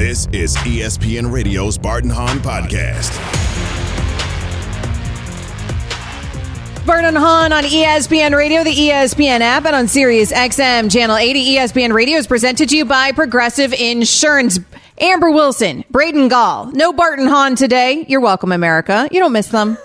This is ESPN Radio's Bart and Hahn podcast. Bart and Hahn on ESPN Radio, the ESPN app, and on Sirius XM Channel 80. ESPN Radio is presented to you by Progressive Insurance. Amber Wilson, Braden Gall, no Bart and Hahn today. You're welcome, America. You don't miss them.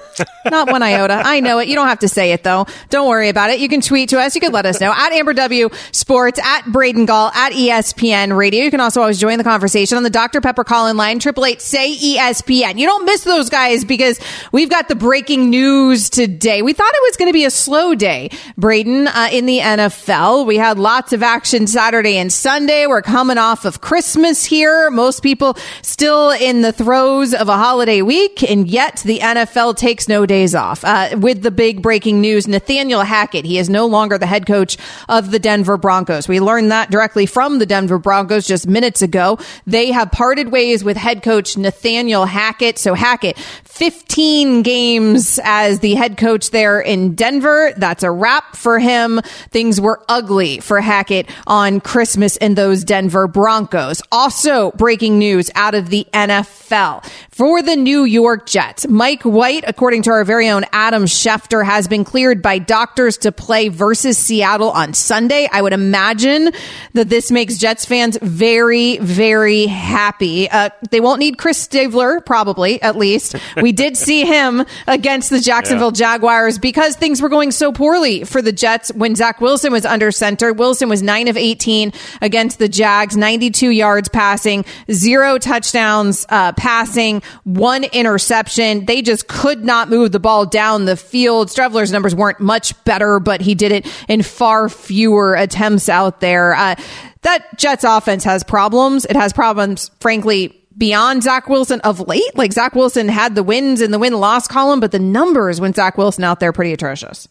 Not one iota. I know it. You don't have to say it though. Don't worry about it. You can tweet to us. You can let us know at Amber W Sports, at Braden Gall, at ESPN Radio. You can also always join the conversation on the Dr. Pepper call in line, triple eight say ESPN. You don't miss those guys because we've got the breaking news today. We thought it was going to be a slow day, Braden, uh, in the NFL. We had lots of action Saturday and Sunday. We're coming off of Christmas here. Most people still in the throes of a holiday week, and yet the NFL takes no days off. Uh, with the big breaking news, Nathaniel Hackett, he is no longer the head coach of the Denver Broncos. We learned that directly from the Denver Broncos just minutes ago. They have parted ways with head coach Nathaniel Hackett. So Hackett, 15 games as the head coach there in Denver. That's a wrap for him. Things were ugly for Hackett on Christmas in those Denver Broncos. Also breaking news out of the NFL for the New York Jets. Mike White, according to our very own Adam Schefter, has been cleared by doctors to play versus Seattle on Sunday. I would imagine that this makes Jets fans very, very happy. Uh, they won't need Chris Streveler, probably, at least. We did see him against the Jacksonville yeah. Jaguars because things were going so poorly for the Jets when Zach Wilson was under center. Wilson was 9 of 18 against the Jags, 92 yards passing, zero touchdowns uh, passing, one interception. They just could not move the ball down the field. Streveler's numbers weren't much better, but he did it in far fewer attempts out there. Uh, that Jets offense has problems. It has problems, frankly, beyond Zach Wilson of late. Like Zach Wilson had the wins in the win loss column, but the numbers when Zach Wilson out there pretty atrocious.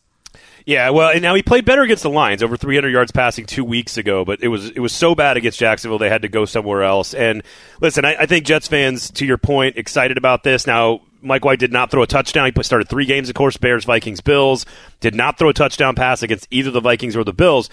Yeah, well, and now he played better against the Lions, over 300 yards passing two weeks ago, but it was it was so bad against Jacksonville they had to go somewhere else. And listen, I, I think Jets fans, to your point, excited about this. Now, Mike White did not throw a touchdown. He started three games, of course, Bears, Vikings, Bills. Did not throw a touchdown pass against either the Vikings or the Bills.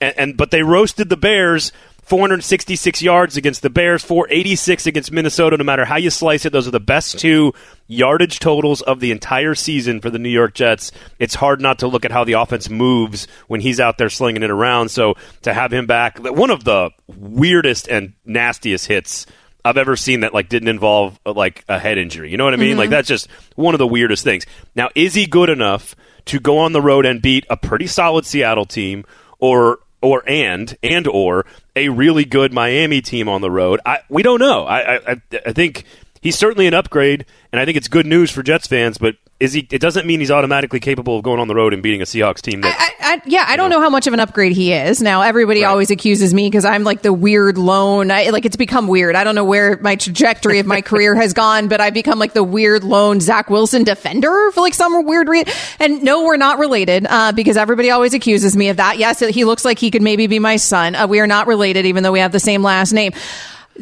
And, and but they roasted the Bears 466 yards against the Bears, 486 against Minnesota. No matter how you slice it, those are the best two yardage totals of the entire season for the New York Jets. It's hard not to look at how the offense moves when he's out there slinging it around. So to have him back, one of the weirdest and nastiest hits I've ever seen that like didn't involve like a head injury. You know what I mean? Mm-hmm. Like that's just one of the weirdest things. Now, is he good enough to go on the road and beat a pretty solid Seattle team or or and and or a really good Miami team on the road. I, we don't know. I, I I think he's certainly an upgrade, and I think it's good news for Jets fans. But is he? It doesn't mean he's automatically capable of going on the road and beating a Seahawks team. That, I, yeah, I don't know. know. how much of an upgrade he is. Now everybody right. always accuses me because I'm like the weird lone. I, like it's become weird. I don't know where my trajectory of my career has gone, but I've become like the weird lone Zach Wilson defender for like some weird reason. And no, we're not related uh, because everybody always accuses me of that. Yes, he looks like he could maybe be my son. Uh, we are not related, even though we have the same last name.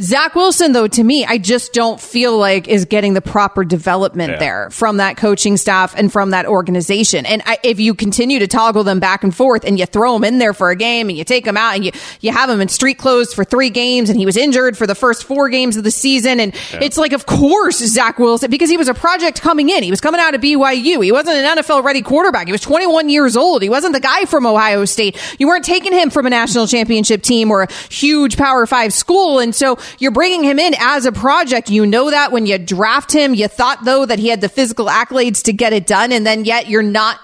Zach Wilson, though, to me, I just don't feel like is getting the proper development yeah. there from that coaching staff and from that organization. And I, if you continue to toggle them back and forth and you throw them in there for a game and you take them out and you, you have him in street clothes for three games and he was injured for the first four games of the season. And yeah. it's like, of course, Zach Wilson, because he was a project coming in. He was coming out of BYU. He wasn't an NFL ready quarterback. He was 21 years old. He wasn't the guy from Ohio State. You weren't taking him from a national championship team or a huge power five school. And so you're bringing him in as a project. You know that when you draft him, you thought though that he had the physical accolades to get it done. And then yet you're not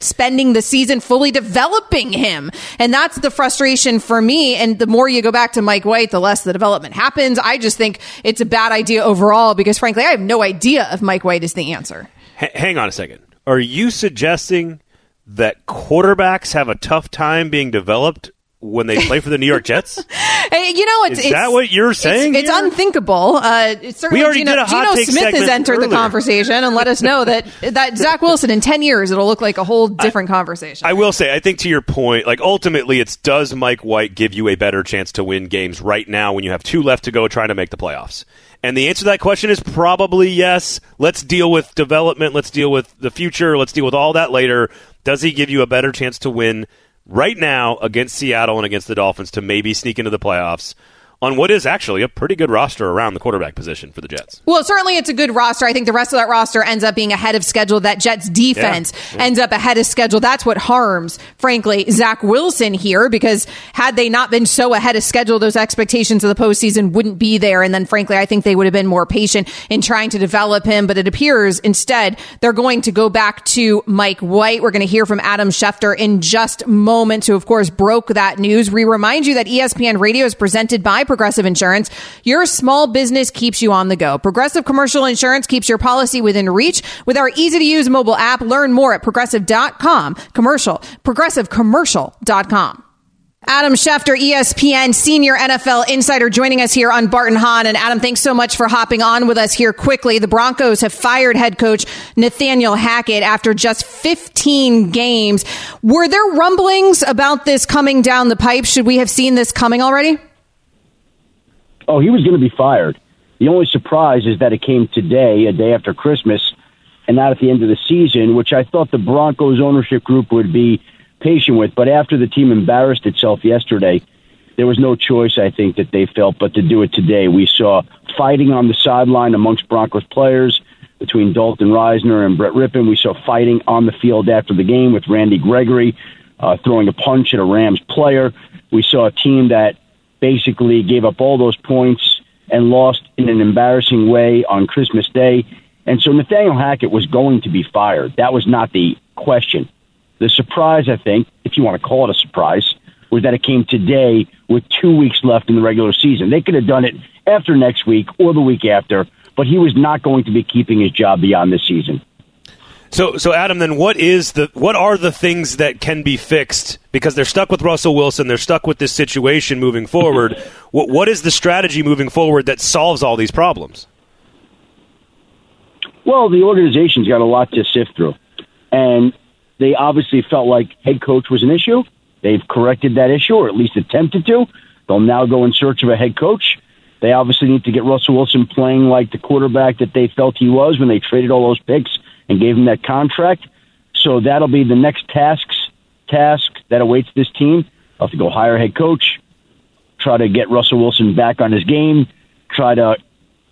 spending the season fully developing him. And that's the frustration for me. And the more you go back to Mike White, the less the development happens. I just think it's a bad idea overall because frankly, I have no idea if Mike White is the answer. H- hang on a second. Are you suggesting that quarterbacks have a tough time being developed when they play for the New York Jets? Hey, you know, it's, Is it's that what you're saying It's, it's unthinkable. Uh, it's certainly We already Geno, did a hot Geno take Smith has entered the conversation and let us know that that Zach Wilson in ten years it'll look like a whole different conversation. I will say, I think to your point, like ultimately, it's does Mike White give you a better chance to win games right now when you have two left to go trying to make the playoffs? And the answer to that question is probably yes. Let's deal with development. Let's deal with the future. Let's deal with all that later. Does he give you a better chance to win right now against Seattle and against the Dolphins to maybe sneak into the playoffs on what is actually a pretty good roster around the quarterback position for the Jets? Well, certainly it's a good roster. I think the rest of that roster ends up being ahead of schedule. That Jets defense Yeah. ends up ahead of schedule. That's what harms, frankly, Zach Wilson here because had they not been so ahead of schedule, those expectations of the postseason wouldn't be there. And then, frankly, I think they would have been more patient in trying to develop him. But it appears instead they're going to go back to Mike White. We're going to hear from Adam Schefter in just moments, who, of course, broke that news. We remind you that ESPN Radio is presented by Progressive Insurance. Your small business keeps you on the go. Progressive Commercial Insurance keeps your policy within reach with our easy to use mobile app. Learn more at progressive.com. Commercial, progressivecommercial.com. Adam Schefter, ESPN senior NFL insider, joining us here on Bart and Hahn. And Adam, thanks so much for hopping on with us here quickly. The Broncos have fired head coach Nathaniel Hackett after just 15 games. Were there rumblings about this coming down the pipe? Should we have seen this coming already? Oh, he was going to be fired. The only surprise is that it came today, a day after Christmas, and not at the end of the season, which I thought the Broncos ownership group would be patient with. But after the team embarrassed itself yesterday, there was no choice, I think, that they felt but to do it today. We saw fighting on the sideline amongst Broncos players between Dalton Risner and Brett Rypien. We saw fighting on the field after the game with Randy Gregory uh, throwing a punch at a Rams player. We saw a team that basically gave up all those points and lost in an embarrassing way on Christmas Day. And so Nathaniel Hackett was going to be fired. That was not the question. The surprise, I think, if you want to call it a surprise, was that it came today with two weeks left in the regular season. They could have done it after next week or the week after, but he was not going to be keeping his job beyond this season. So, so Adam, then what is the what are the things that can be fixed because they're stuck with Russell Wilson, they're stuck with this situation moving forward. what what is the strategy moving forward that solves all these problems? Well, the organization's got a lot to sift through. And they obviously felt like head coach was an issue. They've corrected that issue, or at least attempted to. They'll now go in search of a head coach. They obviously need to get Russell Wilson playing like the quarterback that they felt he was when they traded all those picks and gave him that contract. So that'll be the next tasks task that awaits this team. They'll have to go hire a head coach, try to get Russell Wilson back on his game, try to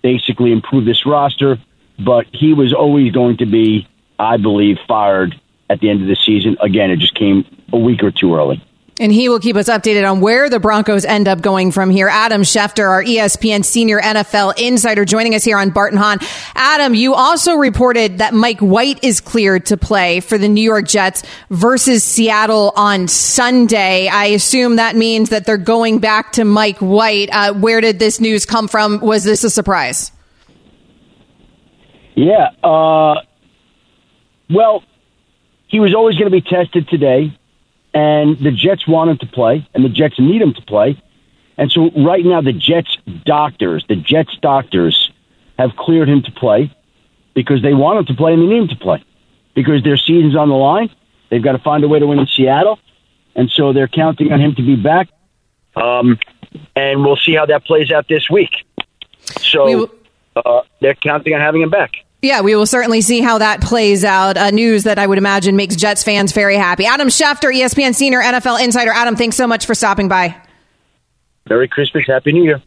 basically improve this roster. But he was always going to be, I believe, fired at the end of the season. Again, it just came a week or two early. And he will keep us updated on where the Broncos end up going from here. Adam Schefter, our ESPN senior NFL insider, joining us here on Bart and Hahn. Adam, you also reported that Mike White is cleared to play for the New York Jets versus Seattle on Sunday. I assume that means that they're going back to Mike White. Uh, where did this news come from? Was this a surprise? Yeah. Uh, well, he was always going to be tested today, and the Jets want him to play, and the Jets need him to play. And so right now, the Jets doctors, the Jets doctors, have cleared him to play because they want him to play and they need him to play because their season's on the line. They've got to find a way to win in Seattle, and so they're counting on him to be back. Um, and we'll see how that plays out this week. We So will- uh, they're counting on having him back. Yeah, we will certainly see how that plays out. Uh, news that I would imagine makes Jets fans very happy. Adam Schefter, ESPN senior NFL insider. Adam, thanks so much for stopping by. Merry Christmas, Happy New Year.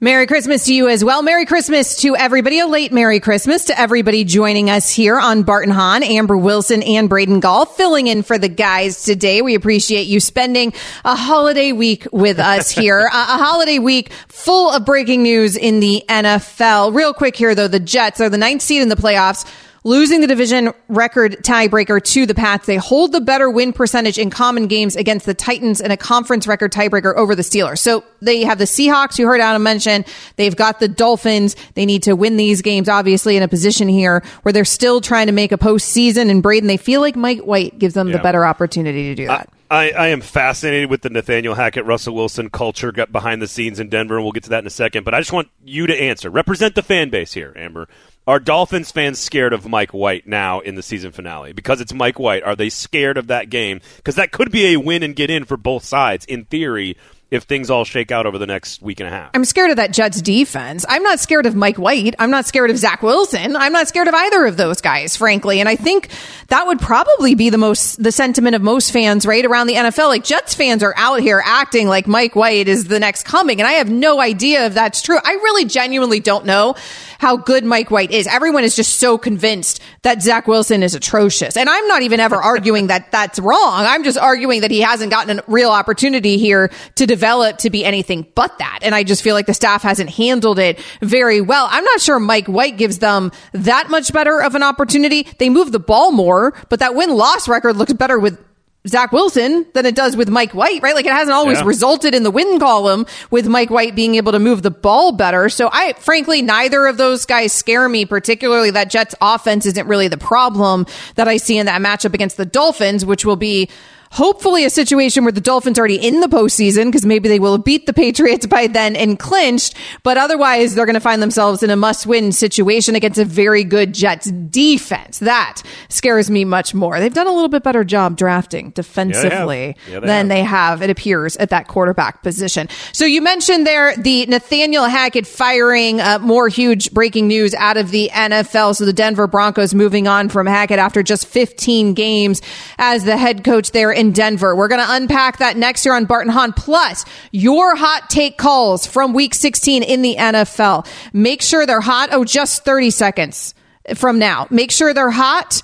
Merry Christmas to you as well. Merry Christmas to everybody. A late Merry Christmas to everybody joining us here on Bart and Hahn, Amber Wilson, and Braden Gall filling in for the guys today. We appreciate you spending a holiday week with us here. a, a holiday week full of breaking news in the NFL. Real quick here though, the Jets are the ninth seed in the playoffs. Losing the division record tiebreaker to the Pats, they hold the better win percentage in common games against the Titans and a conference record tiebreaker over the Steelers. So they have the Seahawks, you heard Adam mention. They've got the Dolphins. They need to win these games, obviously, in a position here where they're still trying to make a postseason. And Braden, they feel like Mike White gives them the better opportunity to do that. I, I, I, am fascinated with the Nathaniel Hackett, Russell Wilson culture got behind the scenes in Denver, and we'll get to that in a second. But I just want you to answer. Represent the fan base here, Amber. Are Dolphins fans scared of Mike White now in the season finale? Because it's Mike White, are they scared of that game? Because that could be a win and get in for both sides in theory if things all shake out over the next week and a half. I'm scared of that Jets defense. I'm not scared of Mike White. I'm not scared of Zach Wilson. I'm not scared of either of those guys, frankly. And I think that would probably be the most, the sentiment of most fans, right? Around the NFL. Like Jets fans are out here acting like Mike White is the next coming. And I have no idea if that's true. I really genuinely don't know how good Mike White is. Everyone is just so convinced that Zach Wilson is atrocious. And I'm not even ever arguing that that's wrong. I'm just arguing that he hasn't gotten a real opportunity here to develop to be anything but that. And I just feel like the staff hasn't handled it very well. I'm not sure Mike White gives them that much better of an opportunity. They move the ball more, but that win loss record looks better with Zach Wilson than it does with Mike White, right? Like it hasn't always yeah. resulted in the win column with Mike White being able to move the ball better. So I, frankly, neither of those guys scare me, particularly that Jets offense isn't really the problem that I see in that matchup against the Dolphins, which will be hopefully a situation where the Dolphins are already in the postseason because maybe they will beat the Patriots by then and clinched. But otherwise, they're going to find themselves in a must win situation against a very good Jets defense. That scares me much more. They've done a little bit better job drafting defensively yeah, they yeah, they than have. they have, it appears, at that quarterback position. So you mentioned there the Nathaniel Hackett firing, uh, more huge breaking news out of the NFL. So the Denver Broncos moving on from Hackett after just 15 games as the head coach there in in Denver. We're going to unpack that next year on Bart and Hahn. Plus, your hot take calls from week 16 in the NFL. Make sure they're hot. Oh, just 30 seconds from now. Make sure they're hot.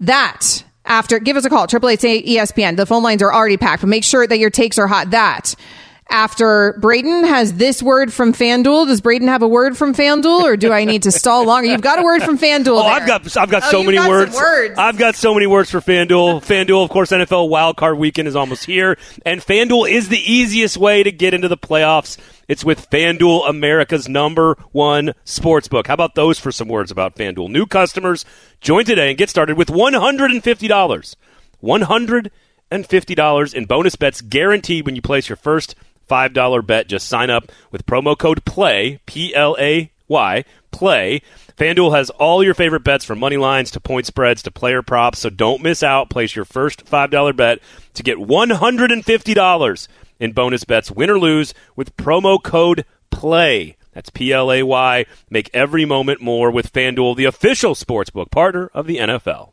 That after, give us a call, 888 ESPN. The phone lines are already packed, but make sure that your takes are hot. That after Braden has this word from FanDuel. Does Braden have a word from FanDuel, or do I need to stall longer? You've got a word from FanDuel. Oh, there. I've got I've got oh, so many got words. words. I've got so many words for FanDuel. FanDuel, of course, NFL Wild Card Weekend is almost here, and FanDuel is the easiest way to get into the playoffs. It's with FanDuel, America's number one sports book. How about those for some words about FanDuel? New customers join today and get started with one hundred and fifty dollars. One hundred and fifty dollars in bonus bets guaranteed when you place your first $5 bet. Just sign up with promo code PLAY, P L A Y, PLAY. FanDuel has all your favorite bets from money lines to point spreads to player props, so don't miss out. Place your first $5 bet to get $150 in bonus bets, win or lose, with promo code PLAY. That's P L A Y. Make every moment more with FanDuel, the official sportsbook partner of the NFL.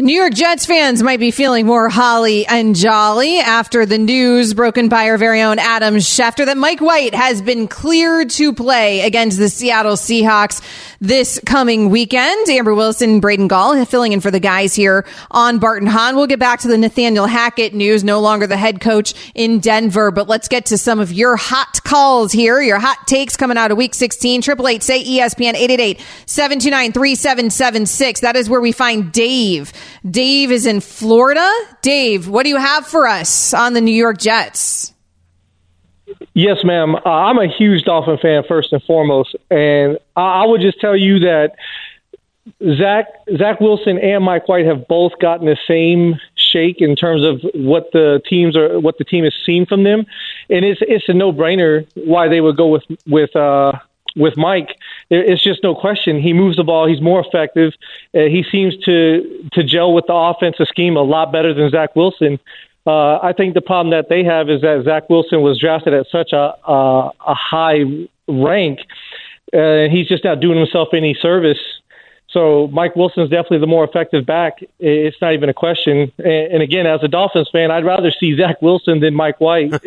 New York Jets fans might be feeling more holly and jolly after the news broken by our very own Adam Schefter that Mike White has been cleared to play against the Seattle Seahawks this coming weekend. Amber Wilson, and Braden Gall filling in for the guys here on Bart and Hahn. We'll get back to the Nathaniel Hackett news, no longer the head coach in Denver, but let's get to some of your hot calls here, your hot takes coming out of week 16. Triple eight say ESPN 888 729 3776. That is where we find Dave. Dave is in Florida. Dave, what do you have for us on the New York Jets? Yes, ma'am. Uh, I'm a huge Dolphin fan first and foremost, and I, I would just tell you that Zach Zach Wilson and Mike White have both gotten the same shake in terms of what the teams are, what the team has seen from them, and it's it's a no brainer why they would go with with uh, with Mike, it's just no question. He moves the ball. He's more effective. Uh, he seems to to gel with the offensive scheme a lot better than Zach Wilson. Uh, I think the problem that they have is that Zach Wilson was drafted at such a a, a high rank. Uh, he's just not doing himself any service. So Mike Wilson's definitely the more effective back. It's not even a question. And, and again, as a Dolphins fan, I'd rather see Zach Wilson than Mike White.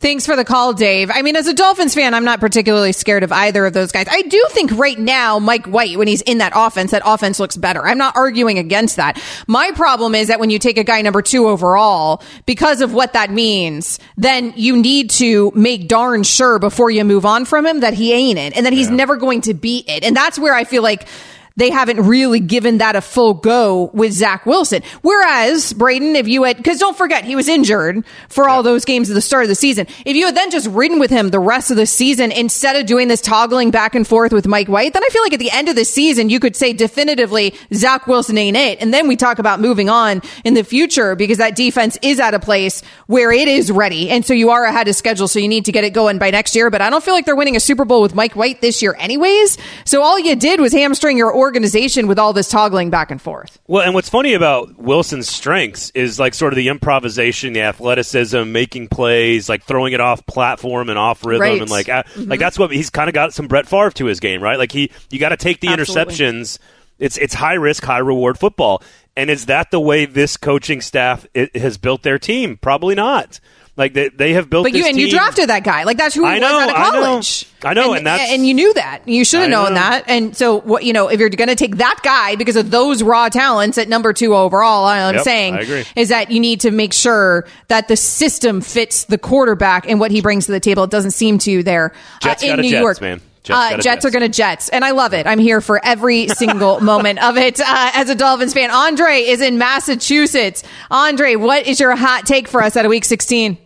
Thanks for the call, Dave. I mean, as a Dolphins fan, I'm not particularly scared of either of those guys. I do think right now, Mike White, when he's in that offense, that offense looks better. I'm not arguing against that. My problem is that when you take a guy number two overall, because of what that means, then you need to make darn sure before you move on from him that he ain't it and that he's yeah. never going to be it. And that's where I feel like they haven't really given that a full go with Zach Wilson. Whereas, Braden, if you had, because don't forget, he was injured for all those games at the start of the season. If you had then just ridden with him the rest of the season instead of doing this toggling back and forth with Mike White, then I feel like at the end of the season, you could say definitively Zach Wilson ain't it. And then we talk about moving on in the future because that defense is at a place where it is ready. And so you are ahead of schedule. So you need to get it going by next year. But I don't feel like they're winning a Super Bowl with Mike White this year anyways. So all you did was hamstring your organization with all this toggling back and forth. Well, and what's funny about Wilson's strengths is like sort of the improvisation, the athleticism, making plays, like throwing it off platform and off rhythm, right. and like mm-hmm. like that's what he's kind of got some Brett Favre to his game, right? Like he you got to take the Absolutely. interceptions. It's it's high risk, high reward football. And is that the way this coaching staff has built their team? Probably not. Like they, they have built. But you and team. you drafted that guy. Like that's who he I know, was out of college. I know, I know and, and, and you knew that. You should have known know. that. And so what you know, if you're going to take that guy because of those raw talents at number two overall, all I'm yep, saying is that you need to make sure that the system fits the quarterback and what he brings to the table. It doesn't seem to there uh, in New Jets, York, man. Jets, uh, Jets, Jets, are going to Jets, and I love it. I'm here for every single moment of it. Uh, as a Dolphins fan, Andre is in Massachusetts. Andre, what is your hot take for us out of Week 16?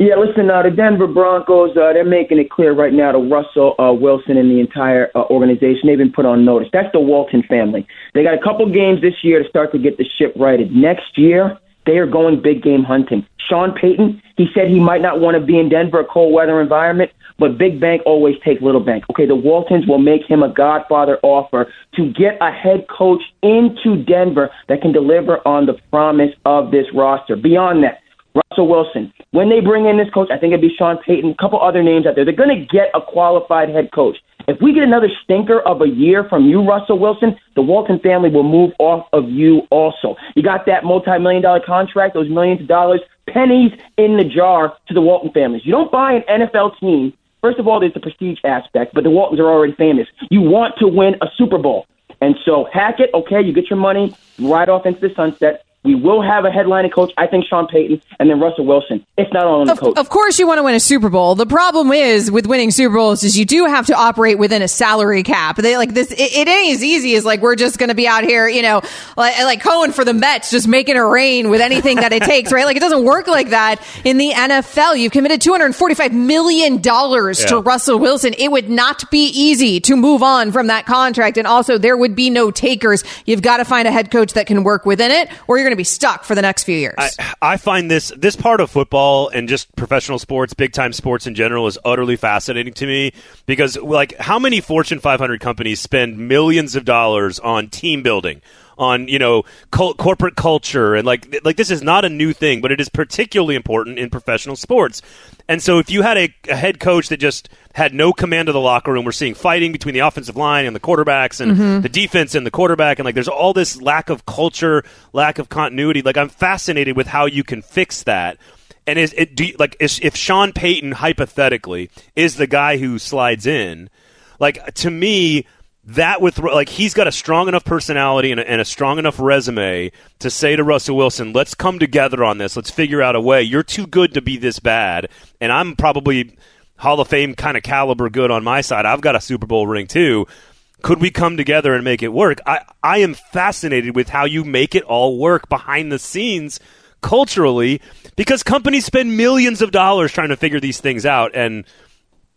Yeah, listen, uh, the Denver Broncos, uh, they're making it clear right now to Russell uh, Wilson and the entire uh, organization. They've been put on notice. That's the Walton family. They got a couple games this year to start to get the ship righted. Next year, they are going big game hunting. Sean Payton, he said he might not want to be in Denver, a cold weather environment, but big bank always take little bank. Okay, the Waltons will make him a godfather offer to get a head coach into Denver that can deliver on the promise of this roster. Beyond that, Russell Wilson. When they bring in this coach, I think it'd be Sean Payton, a couple other names out there. They're going to get a qualified head coach. If we get another stinker of a year from you, Russell Wilson, the Walton family will move off of you also. You got that multi-million dollar contract, those millions of dollars, pennies in the jar to the Walton families. You don't buy an NFL team. First of all, there's the prestige aspect, but the Waltons are already famous. You want to win a Super Bowl. And so Hackett, okay, you get your money, ride off into the sunset. We will have a headlining coach. I think Sean Payton and then Russell Wilson. It's not all on the of, coach. Of course, you want to win a Super Bowl. The problem is with winning Super Bowls is you do have to operate within a salary cap. They like this. It, it ain't as easy as like we're just going to be out here, you know, like, like Cohen for the Mets, just making it rain with anything that it takes, right? Like it doesn't work like that in the NFL. You've committed two hundred forty-five million dollars yeah. to Russell Wilson. It would not be easy to move on from that contract, and also there would be no takers. You've got to find a head coach that can work within it, or you're going to be stuck for the next few years. I, I find this this part of football and just professional sports, big time sports in general, is utterly fascinating to me because, like, how many Fortune 500 companies spend millions of dollars on team building? on you know corporate culture and like like this is not a new thing, but it is particularly important in professional sports. And so if you had a, a, head coach that just had no command of the locker room, we're seeing fighting between the offensive line and the quarterbacks and mm-hmm. the defense and the quarterback, and like there's all this lack of culture, lack of continuity. Like I'm fascinated with how you can fix that. And is it do you, like is, if Sean Payton hypothetically is the guy who slides in, like to me that with like he's got a strong enough personality and a, and a, strong enough resume to say to Russell Wilson, "Let's come together on this. Let's figure out a way. You're too good to be this bad, and I'm probably Hall of Fame kind of caliber good on my side. I've got a Super Bowl ring too. Could we come together and make it work? I I am fascinated with how you make it all work behind the scenes culturally because companies spend millions of dollars trying to figure these things out and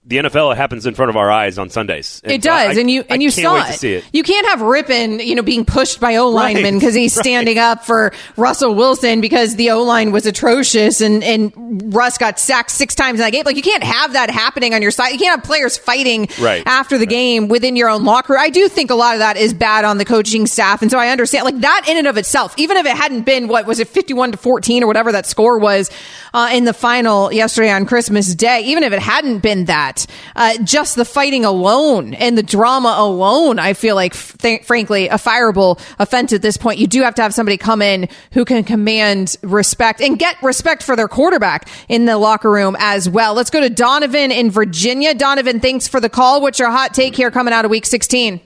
the NFL happens in front of our eyes on Sundays. And it does, I, and you and I you saw it. it. You can't have Rypien, you know, being pushed by O linemen because right, he's standing right. up for Russell Wilson because the O line was atrocious, and and Russ got sacked six times in that game. Like you can't have that happening on your side. You can't have players fighting right. after the game within your own locker. I do think a lot of that is bad on the coaching staff, and so I understand like that in and of itself. Even if it hadn't been what was it fifty one to fourteen or whatever that score was uh, in the final yesterday on Christmas Day, even if it hadn't been that that. Uh, just the fighting alone and the drama alone, I feel like, th- frankly, a fireable offense at this point. You do have to have somebody come in who can command respect and get respect for their quarterback in the locker room as well. Let's go to Donovan in Virginia. Donovan, thanks for the call. What's your hot take here coming out of week 16?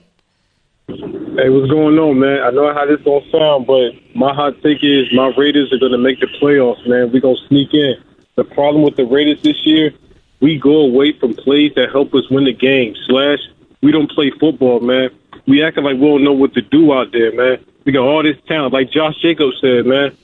Hey, what's going on, man? I know how this gonna sound, but my hot take is my Raiders are gonna make the playoffs, man. We're gonna sneak in. The problem with the Raiders this year, we go away from plays that help us win the game. Slash, we don't play football, man. We acting like we don't know what to do out there, man. We got all this talent, like Josh Jacobs said, man.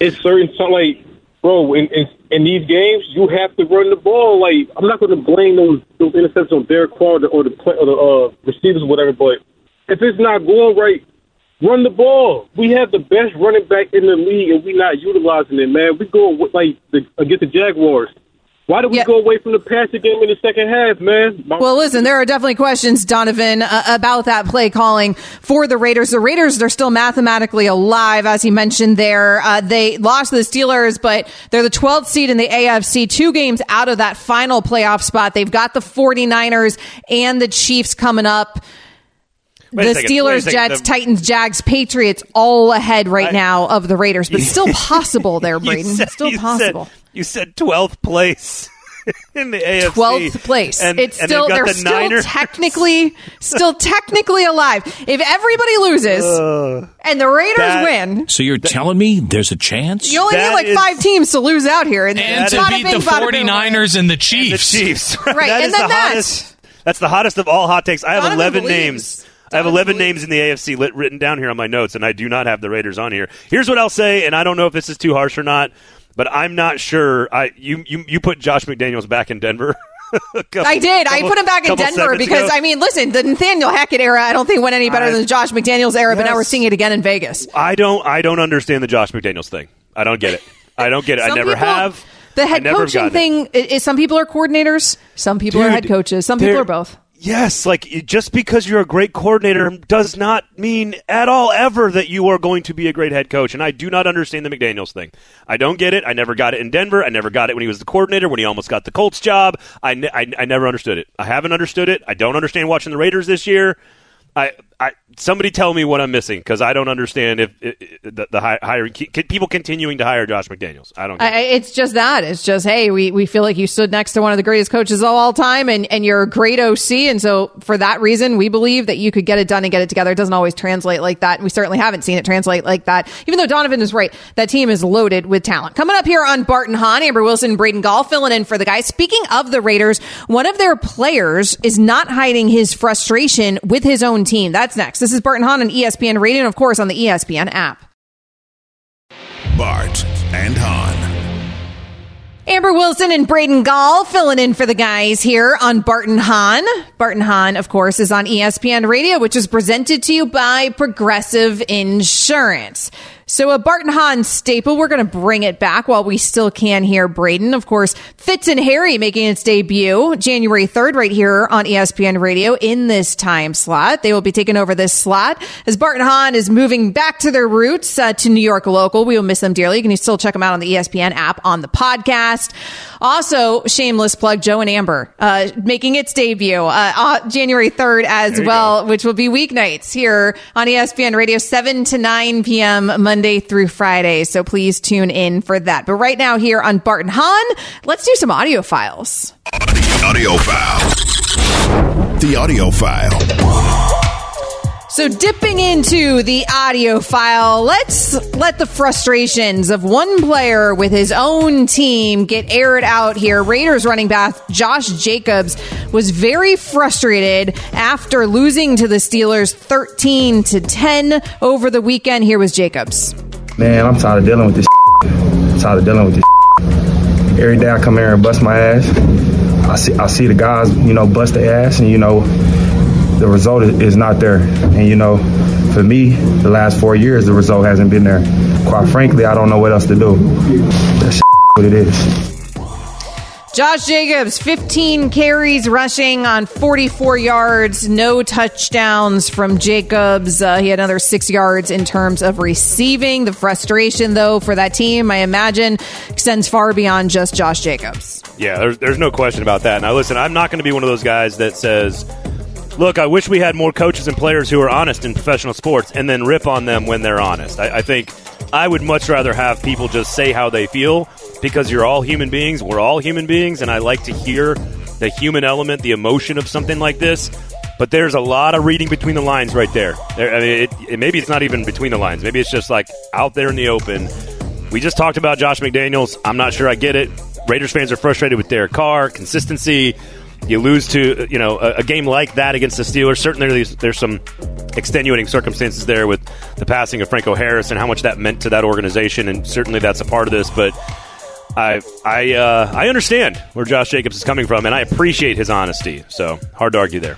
It's certain something like, bro, in, in in these games, you have to run the ball. Like, I'm not gonna blame those those interceptions on Derek Carr or the the, or the uh, receivers or whatever, but if it's not going right, run the ball. We have the best running back in the league, and we're not utilizing it, man. We go with, like the, against the Jaguars. Why do we go away from the passing game in the second half, man? My- Well, listen, there are definitely questions, Donovan, uh, about that play calling for the Raiders. The Raiders are still mathematically alive, as he mentioned there. Uh, they lost to the Steelers, but they're the 12th seed in the AFC, two games out of that final playoff spot. They've got the 49ers and the Chiefs coming up. Wait the second, Steelers. Jets, The- Titans, Jags, Patriots, all ahead right now of the Raiders, but still possible there, You Braden. said- Still you possible. Said, you said 12th place in the AFC. 12th place. And, it's and still they've got they're the still Niners. technically still technically alive. If everybody loses and the Raiders that- win, So you're telling me there's a chance? you only need like is- five teams to lose out here, and, And to beat bing, the bada boom. 49ers and the the Chiefs. Chiefs. Right, that and is then the that. hottest. That's the hottest of all hot takes. I have Donovan 11 believes. names. I have 11 names in the AFC lit, written down here on my notes, and I do not have the Raiders on here. Here's what I'll say, and I don't know if this is too harsh or not, but I'm not sure. I you you, you put Josh McDaniels back in Denver. couple- I did. I put him back in Denver because ago. I mean, listen, the Nathaniel Hackett era I don't think went any better I- than the Josh McDaniels era, but now we're seeing it again in Vegas. I don't I don't understand the Josh McDaniels thing. I don't get it. I don't get it. I never people- have. The head coaching thing i- is some people are coordinators, some people are head coaches, some people are both. Yes, like just because you're a great coordinator does not mean at all ever that you are going to be a great head coach. And I do not understand the McDaniels thing. I don't get it. I never got it in Denver. I never got it when he was the coordinator, when he almost got the Colts job. I, ne- I, I never understood it. I haven't understood it. I don't understand watching the Raiders this year. I, I somebody tell me what I'm missing because I don't understand if, if, if the, the hi- hiring people continuing to hire Josh McDaniels. I don't. I, it's just that. It's just, hey, we, we feel like you stood next to one of the greatest coaches of all time and, and you're a great OC. And so for that reason, we believe that you could get it done and get it together. It doesn't always translate like that. We certainly haven't seen it translate like that. Even though Donovan is right, that team is loaded with talent. Coming up here on Bart and Hahn, Amber Wilson, Braden Gall filling in for the guys. Speaking of the Raiders, one of their players is not hiding his frustration with his own team. That's next. This is Bart and Hahn on ESPN Radio and of course on the ESPN app. Bart and Hahn. Amber Wilson and Braden Gall filling in for the guys here on Bart and Hahn. Bart and Hahn, of course, is on ESPN Radio, which is presented to you by Progressive Insurance. So a Bart and Hahn staple, we're going to bring it back while we still can here. Braden, of course, Fitz and Harry making its debut January 3rd right here on ESPN Radio in this time slot. They will be taking over this slot as Bart and Hahn is moving back to their roots uh, to New York local. We will miss them dearly. You can still check them out on the ESPN app on the podcast. Also, shameless plug, Joe and Amber, uh, making its debut, uh, uh, January 3rd as well, which will be weeknights here on ESPN Radio, 7 to 9 p.m. Monday through Friday. So please tune in for that. But right now here on Bart and Hahn, let's do some audio files. The Audio file. The audio file. So dipping into the audio file, let's let the frustrations of one player with his own team get aired out here. Raiders running back Josh Jacobs was very frustrated after losing to the Steelers 13 to 10 over the weekend. Here was Jacobs. Man, I'm tired of dealing with this. I'm tired of dealing with this. Every day I come here and bust my ass. I see, I see the guys, you know, bust their ass, and you know, the result is, is not there. And you know, for me, the last four years, the result hasn't been there. Quite frankly, I don't know what else to do. That's what it is. Josh Jacobs, 15 carries rushing on 44 yards, no touchdowns from Jacobs. Uh, he had another six yards in terms of receiving. The frustration, though, for that team, I imagine, extends far beyond just Josh Jacobs. Yeah, there's, there's no question about that. Now, listen, I'm not going to be one of those guys that says, look, I wish we had more coaches and players who are honest in professional sports and then rip on them when they're honest. I, I think I would much rather have people just say how they feel because you're all human beings. We're all human beings, and I like to hear the human element, the emotion of something like this. But there's a lot of reading between the lines right there. there I mean, it, it, maybe it's not even between the lines. Maybe it's just like out there in the open. We just talked about Josh McDaniels. I'm not sure I get it. Raiders fans are frustrated with Derek Carr, consistency. You lose to you know a, a game like that against the Steelers. Certainly, there's, there's, some extenuating circumstances there with the passing of Franco Harris and how much that meant to that organization, and certainly that's a part of this. But I I uh, I understand where Josh Jacobs is coming from, and I appreciate his honesty. So hard to argue there.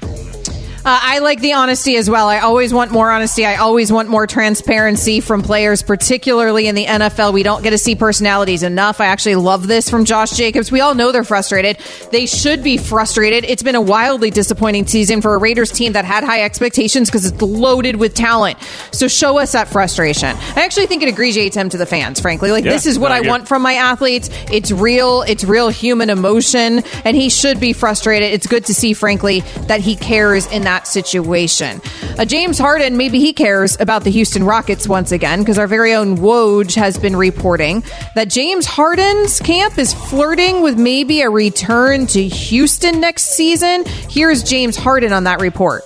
Uh, I like the honesty as well. I always want more honesty. I always want more transparency from players, particularly in the NFL. We don't get to see personalities enough. I actually love this from Josh Jacobs. We all know they're frustrated. They should be frustrated. It's been a wildly disappointing season for a Raiders team that had high expectations because it's loaded with talent. So show us that frustration. I actually think it egregiates him to the fans, frankly. Like, Yeah, this is what I I want from my athletes. It's real. It's real human emotion. And he should be frustrated. It's good to see, frankly, that he cares in that situation. Uh, James Harden, maybe he cares about the Houston Rockets once again, because our very own Woj has been reporting that James Harden's camp is flirting with maybe a return to Houston next season. Here's James Harden on that report.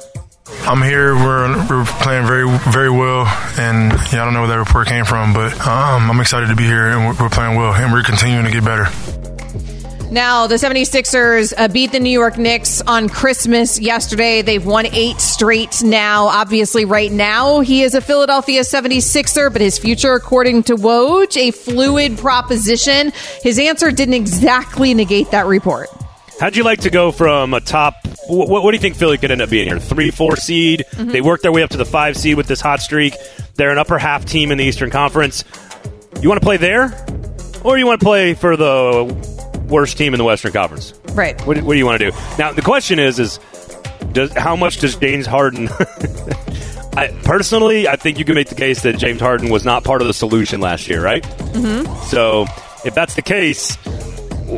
I'm here. We're, we're playing very very well, and yeah, I don't know where that report came from, but um, I'm excited to be here, and we're, we're playing well, and we're continuing to get better. Now, the 76ers uh, beat the New York Knicks on Christmas yesterday. They've won eight straight now. Obviously, right now, he is a Philadelphia 76er, but his future, according to Woj, a fluid proposition. His answer didn't exactly negate that report. How'd you like to go from a top? What, what do you think Philly could end up being here? Three, four seed. Mhm. They worked their way up to the five seed with this hot streak. They're an upper half team in the Eastern Conference. You want to play there, or you want to play for the worst team in the Western Conference? Right. What, do- what do you want to do? Now the question is: is does how much does James Harden? I, personally, I think you can make the case that James Harden was not part of the solution last year, right? Mm-hmm. So if that's the case,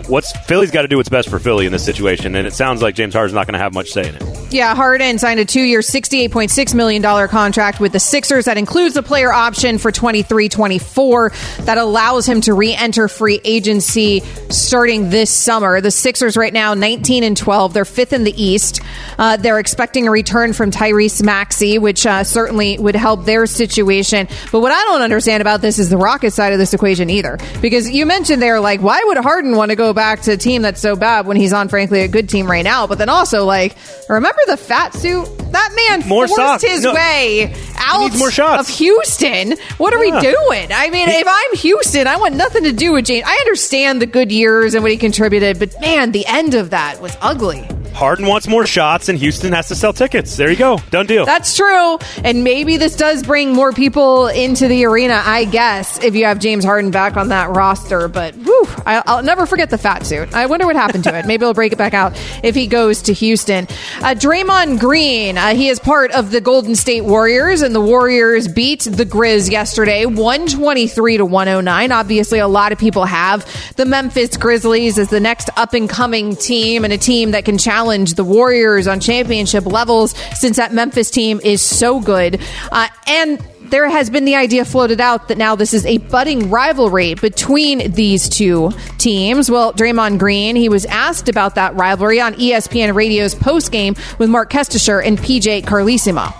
what's Philly's got to do what's best for Philly in this situation, and it sounds like James Harden's not going to have much say in it. Yeah, Harden signed a two year, $68.6 million contract with the Sixers that includes a player option for 23 24 that allows him to re enter free agency starting this summer. The Sixers, right now, 19 and 12. They're fifth in the East. Uh, they're expecting a return from Tyrese Maxey, which uh, certainly would help their situation. But what I don't understand about this is the Rockets side of this equation either. Because you mentioned there, like, why would Harden want to go back to a team that's so bad when he's on, frankly, a good team right now? But then also, like, remember the fat suit? That man More forced socks. his No. way out more shots. of Houston. What are Yeah. we doing? I mean, if I'm Houston, I want nothing to do with James. I understand the good years and what he contributed, but man, the end of that was ugly. Harden wants more shots, and Houston has to sell tickets. There you go, done deal. That's true. And maybe this does bring more people into the arena, I guess, if you have James Harden back on that roster. But whew, I, I'll never forget the fat suit. I wonder what happened to it. Maybe he'll break it back out if he goes to Houston. Uh, Draymond Green, uh, he is part of the Golden State Warriors, and the Warriors beat the Grizz yesterday, 123 to 109. Obviously, a lot of people have the Memphis Grizzlies as the next up and coming team and a team that can challenge the Warriors on championship levels since that Memphis team is so good. Uh, and there has been the idea floated out that now this is a budding rivalry between these two teams. Well, Draymond Green, he was asked about that rivalry on ESPN Radio's postgame with Marc Kestecher and PJ Carlesimo.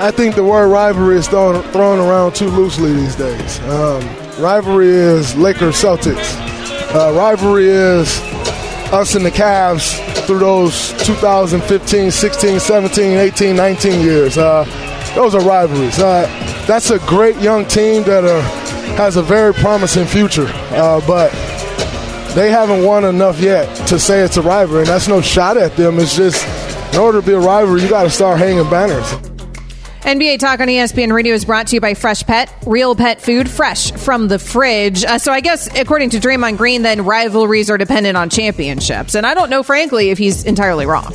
I think the word rivalry is thrown, thrown around too loosely these days. Um, rivalry is Lakers Celtics. Uh, rivalry is us and the Cavs through those 2015, 16, 17, 18, 19 years. Uh, those are rivalries. Uh, that's a great young team that uh, has a very promising future, uh, but they haven't won enough yet to say it's a rivalry, and that's no shot at them. It's just in order to be a rivalry, you got to start hanging banners. NBA Talk on ESPN Radio is brought to you by Fresh Pet, real pet food, fresh from the fridge. Uh, so I guess, according to Draymond Green, then rivalries are dependent on championships. And I don't know, frankly, if he's entirely wrong.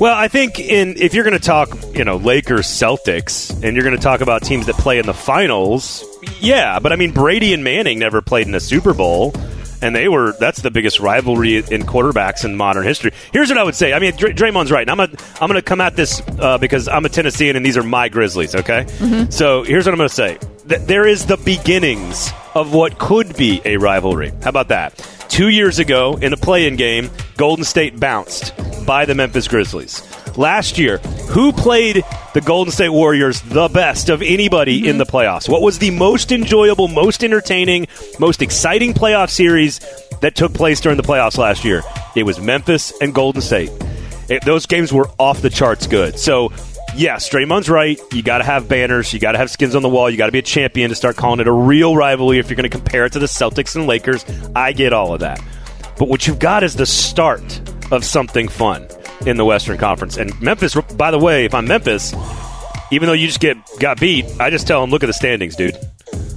Well, I think in if you're going to talk, you know, Lakers Celtics, and you're going to talk about teams that play in the finals, yeah. But I mean, Brady and Manning never played in a Super Bowl, and they were that's the biggest rivalry in quarterbacks in modern history. Here's what I would say. I mean, Dray- Draymond's right. And I'm gonna I'm gonna come at this uh, because I'm a Tennessean, and these are my Grizzlies. Okay, so here's what I'm gonna say. Th- there is the beginnings of what could be a rivalry. How about that? Two years ago, in a play-in game, Golden State bounced by the Memphis Grizzlies. Last year, who played the Golden State Warriors the best of anybody in the playoffs? What was the most enjoyable, most entertaining, most exciting playoff series that took place during the playoffs last year? It was Memphis and Golden State. It- those games were off the charts good. So, yes, Draymond's right. You got to have banners. You got to have skins on the wall. You got to be a champion to start calling it a real rivalry if you're going to compare it to the Celtics and Lakers. I get all of that. But what you've got is the start of something fun in the Western Conference. And Memphis, by the way, if I'm Memphis, even though you just get got beat, I just tell them, look at the standings, dude.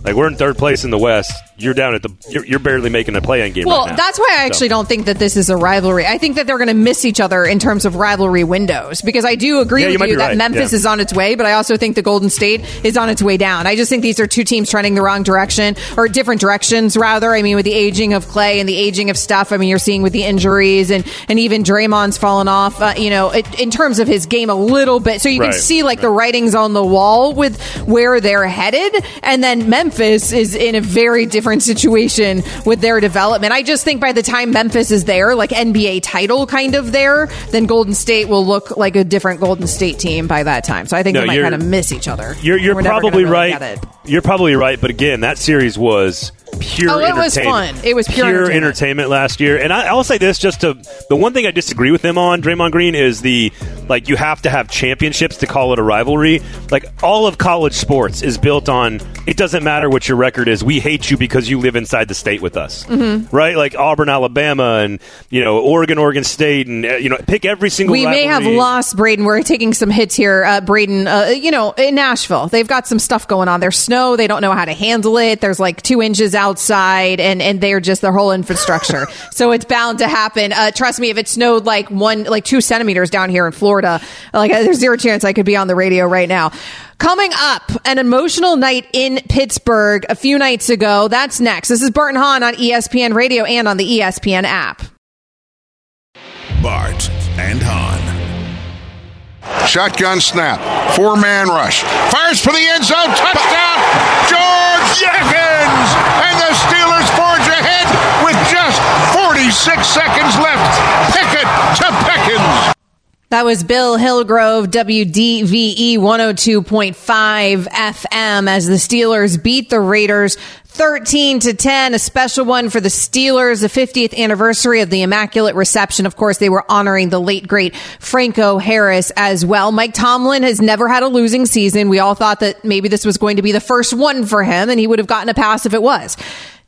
Like we're in third place in the West. You're down at the. You're, you're barely making a play-in game. Well, right now. that's why I So- actually don't think that this is a rivalry. I think that they're going to miss each other in terms of rivalry windows because I do agree Yeah, with might you that right. Memphis Yeah. is on its way, but I also think the Golden State is on its way down. I just think these are two teams trending the wrong direction or different directions, rather. I mean, with the aging of Clay and the aging of Steph, I mean, you're seeing with the injuries and, and even Draymond's fallen off, uh, you know, it, in terms of his game a little bit. So you Right. can see like the writings on the wall with where they're headed. And then Memphis is in a very different situation with their development. I just think by the time Memphis is there, like NBA title kind of there, then Golden State will look like a different Golden State team by that time. So I think No, they might kind of miss each other. You're, you're probably really right. You're probably right. But again, that series was pure. Oh, it was fun. It was pure entertainment. entertainment. last year. And I, I'll say this: just to the one thing I disagree with them on, Draymond Green, is the like you have to have championships to call it a rivalry. Like all of college sports is built on it doesn't matter what your record is. We hate you because you live inside the state with us, Mhm. right? Like Auburn, Alabama, and you know Oregon, Oregon State, and uh, you know pick every single. We may have lost Braden. We're taking some hits here. Uh, Braden, uh, you know, in Nashville, they've got some stuff going on. There's snow. They don't know how to handle it. There's like two inches outside, and and they're just their whole infrastructure. so it's bound to happen. Uh, trust me, if it snowed like one, like two centimeters down here in Florida, like uh, there's zero chance I could be on the radio right now. Coming up, an emotional night in Pittsburgh a few nights ago. That's next. This is Bart and Hahn on ESPN Radio and on the ESPN app. Bart and Hahn. Shotgun snap. Four man rush. Fires for the end zone. Touchdown. George Pickens. And the Steelers forge ahead with just 46 seconds left. Pickett to Pickens. That was Bill Hillgrove, WDVE 102.5 FM as the Steelers beat the Raiders 13 to 10. A special one for the Steelers, the 50th anniversary of the Immaculate Reception. Of course, they were honoring the late great Franco Harris as well. Mike Tomlin has never had a losing season. We all thought that maybe this was going to be the first one for him and he would have gotten a pass if it was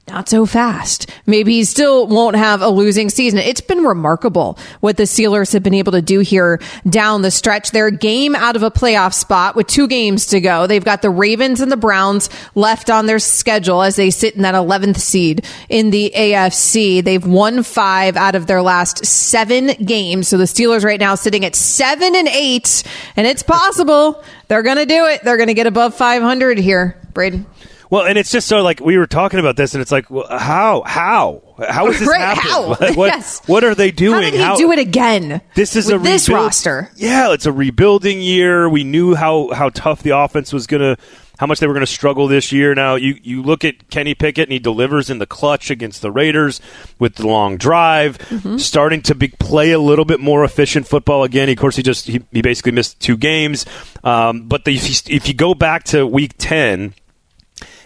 not so fast. Maybe he still won't have a losing season. It's been remarkable what the Steelers have been able to do here down the stretch. They're a game out of a playoff spot with two games to go. They've got the Ravens and the Browns left on their schedule as they sit in that 11th seed in the AFC. They've won five out of their last seven games. So the Steelers right now sitting at seven and eight, and it's possible they're going to do it. They're going to get above 500 here, Braden. Well, and it's just so like we were talking about this, and it's like, well, how, how, how is this Right, happening? how? Like, what, Yes. what are they doing? How did he do it again? This is a this rebuild- roster. Yeah, it's a rebuilding year. We knew how how tough the offense was gonna, how much they were gonna struggle this year. Now you you look at Kenny Pickett, and he delivers in the clutch against the Raiders with the long drive, Mm-hmm. starting to be, play a little bit more efficient football again. Of course, he just he, he basically missed two games, um, but the, if, you, if you go back to Week ten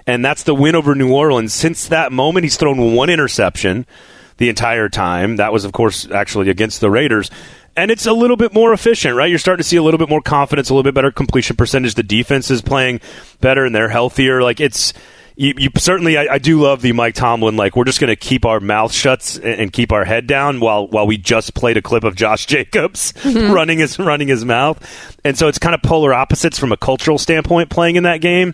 and that's the win over New Orleans. Since that moment, he's thrown one interception the entire time. That was, of course, actually against the Raiders. And it's a little bit more efficient, right? You're starting to see a little bit more confidence, a little bit better completion percentage. The defense is playing better and they're healthier. Like it's, you, you certainly, I, I, do love the Mike Tomlin. Like we're just going to keep our mouth shut and, and, keep our head down while while we just played a clip of Josh Jacobs mm-hmm. running his running his mouth, and so it's kind of polar opposites from a cultural standpoint playing in that game.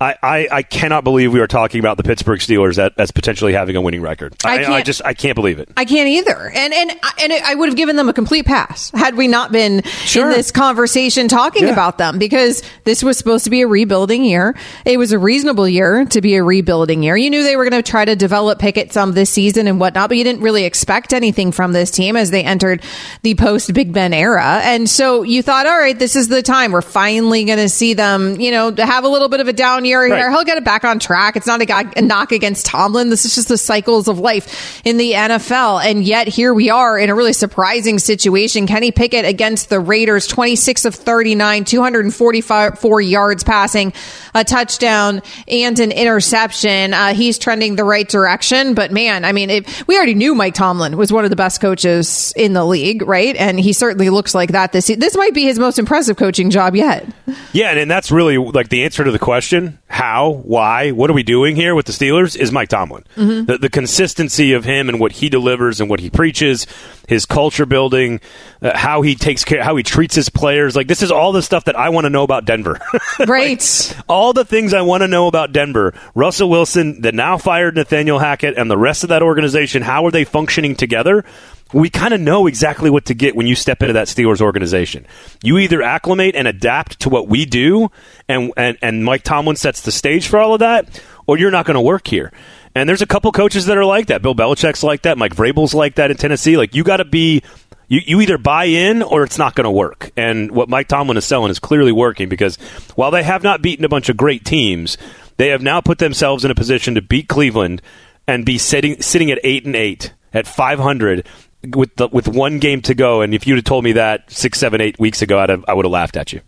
I, I, I, cannot believe we are talking about the Pittsburgh Steelers as potentially having a winning record. I, I, I, just I can't believe it. I can't either. And and and I would have given them a complete pass had we not been sure. in this conversation talking yeah. about them because this was supposed to be a rebuilding year. It was a reasonable year to be a rebuilding year. You knew they were going to try to develop Pickett some um, this season and whatnot, but you didn't really expect anything from this team as they entered the post Big Ben era. And so you thought, all right, this is the time we're finally going to see them, you know, have a little bit of a down year right. here. He'll get it back on track. It's not a, a knock against Tomlin. This is just the cycles of life in the NFL. And yet here we are in a really surprising situation. Kenny Pickett against the Raiders, 26 of 39, 244 yards passing, a touchdown and an interception. Uh, he's trending the right direction. But man, I mean, it, we already knew Mike Tomlin was one of the best coaches in the league, right? And he certainly looks like that this This might be his most impressive coaching job yet. Yeah, and, and that's really like the answer to the question how, why, what are we doing here with the Steelers is Mike Tomlin. Mm-hmm. The, the, consistency of him and what he delivers and what he preaches, his culture building, uh, how he takes care, how he treats his players. Like this is all the stuff that I want to know about Denver. right. like, all the things I want to know about Denver. Russell Wilson, the now fired Nathaniel Hackett, and the rest of that organization. How are they functioning together? We kind of know exactly what to get when you step into that Steelers organization. You either acclimate and adapt to what we do, and, and, and Mike Tomlin sets the stage for all of that, or you're not going to work here. And there's a couple coaches that are like that. Bill Belichick's like that. Mike Vrabel's like that in Tennessee. Like, you got to be you, you either buy in or it's not going to work. And what Mike Tomlin is selling is clearly working because while they have not beaten a bunch of great teams, they have now put themselves in a position to beat Cleveland and be sitting sitting at eight and eight at 500 with the, with one game to go, and if you'd have told me that six, seven, eight weeks ago, I'd have, I would have laughed at you.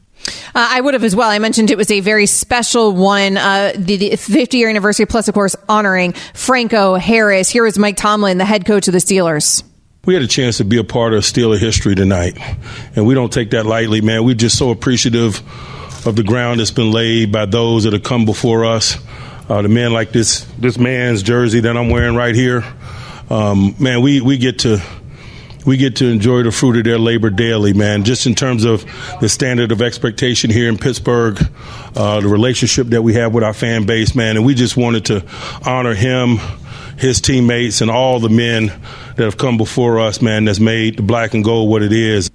Uh, I would have as well. I mentioned it was a very special one, uh, the, the 50 year anniversary, plus, of course, honoring Franco Harris. Here is Mike Tomlin, the head coach of the Steelers. We had a chance to be a part of Steeler history tonight, and we don't take that lightly, man. We're just so appreciative of the ground that's been laid by those that have come before us. Uh, the men like this, this man's jersey that I'm wearing right here, um, man, we, we get to we get to enjoy the fruit of their labor daily, man. Just in terms of the standard of expectation here in Pittsburgh, uh, the relationship that we have with our fan base, man, and we just wanted to honor him, his teammates, and all the men that have come before us, man, that's made the black and gold what it is.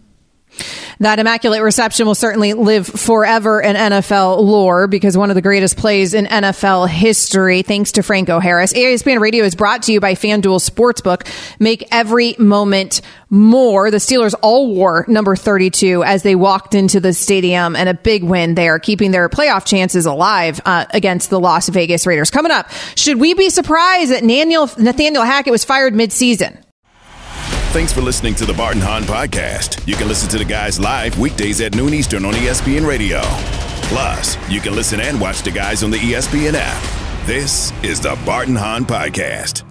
That immaculate reception will certainly live forever in NFL lore because one of the greatest plays in NFL history, thanks to Franco Harris. ESPN Radio is brought to you by FanDuel Sportsbook. Make every moment more. The Steelers all wore number 32 as they walked into the stadium and a big win there, keeping their playoff chances alive uh, against the Las Vegas Raiders. Coming up, should we be surprised that Nathaniel, Nathaniel Hackett was fired midseason? Thanks for listening to the Bart and Hahn podcast. You can listen to the guys live weekdays at noon Eastern on ESPN Radio. Plus, you can listen and watch the guys on the ESPN app. This is the Bart and Hahn podcast.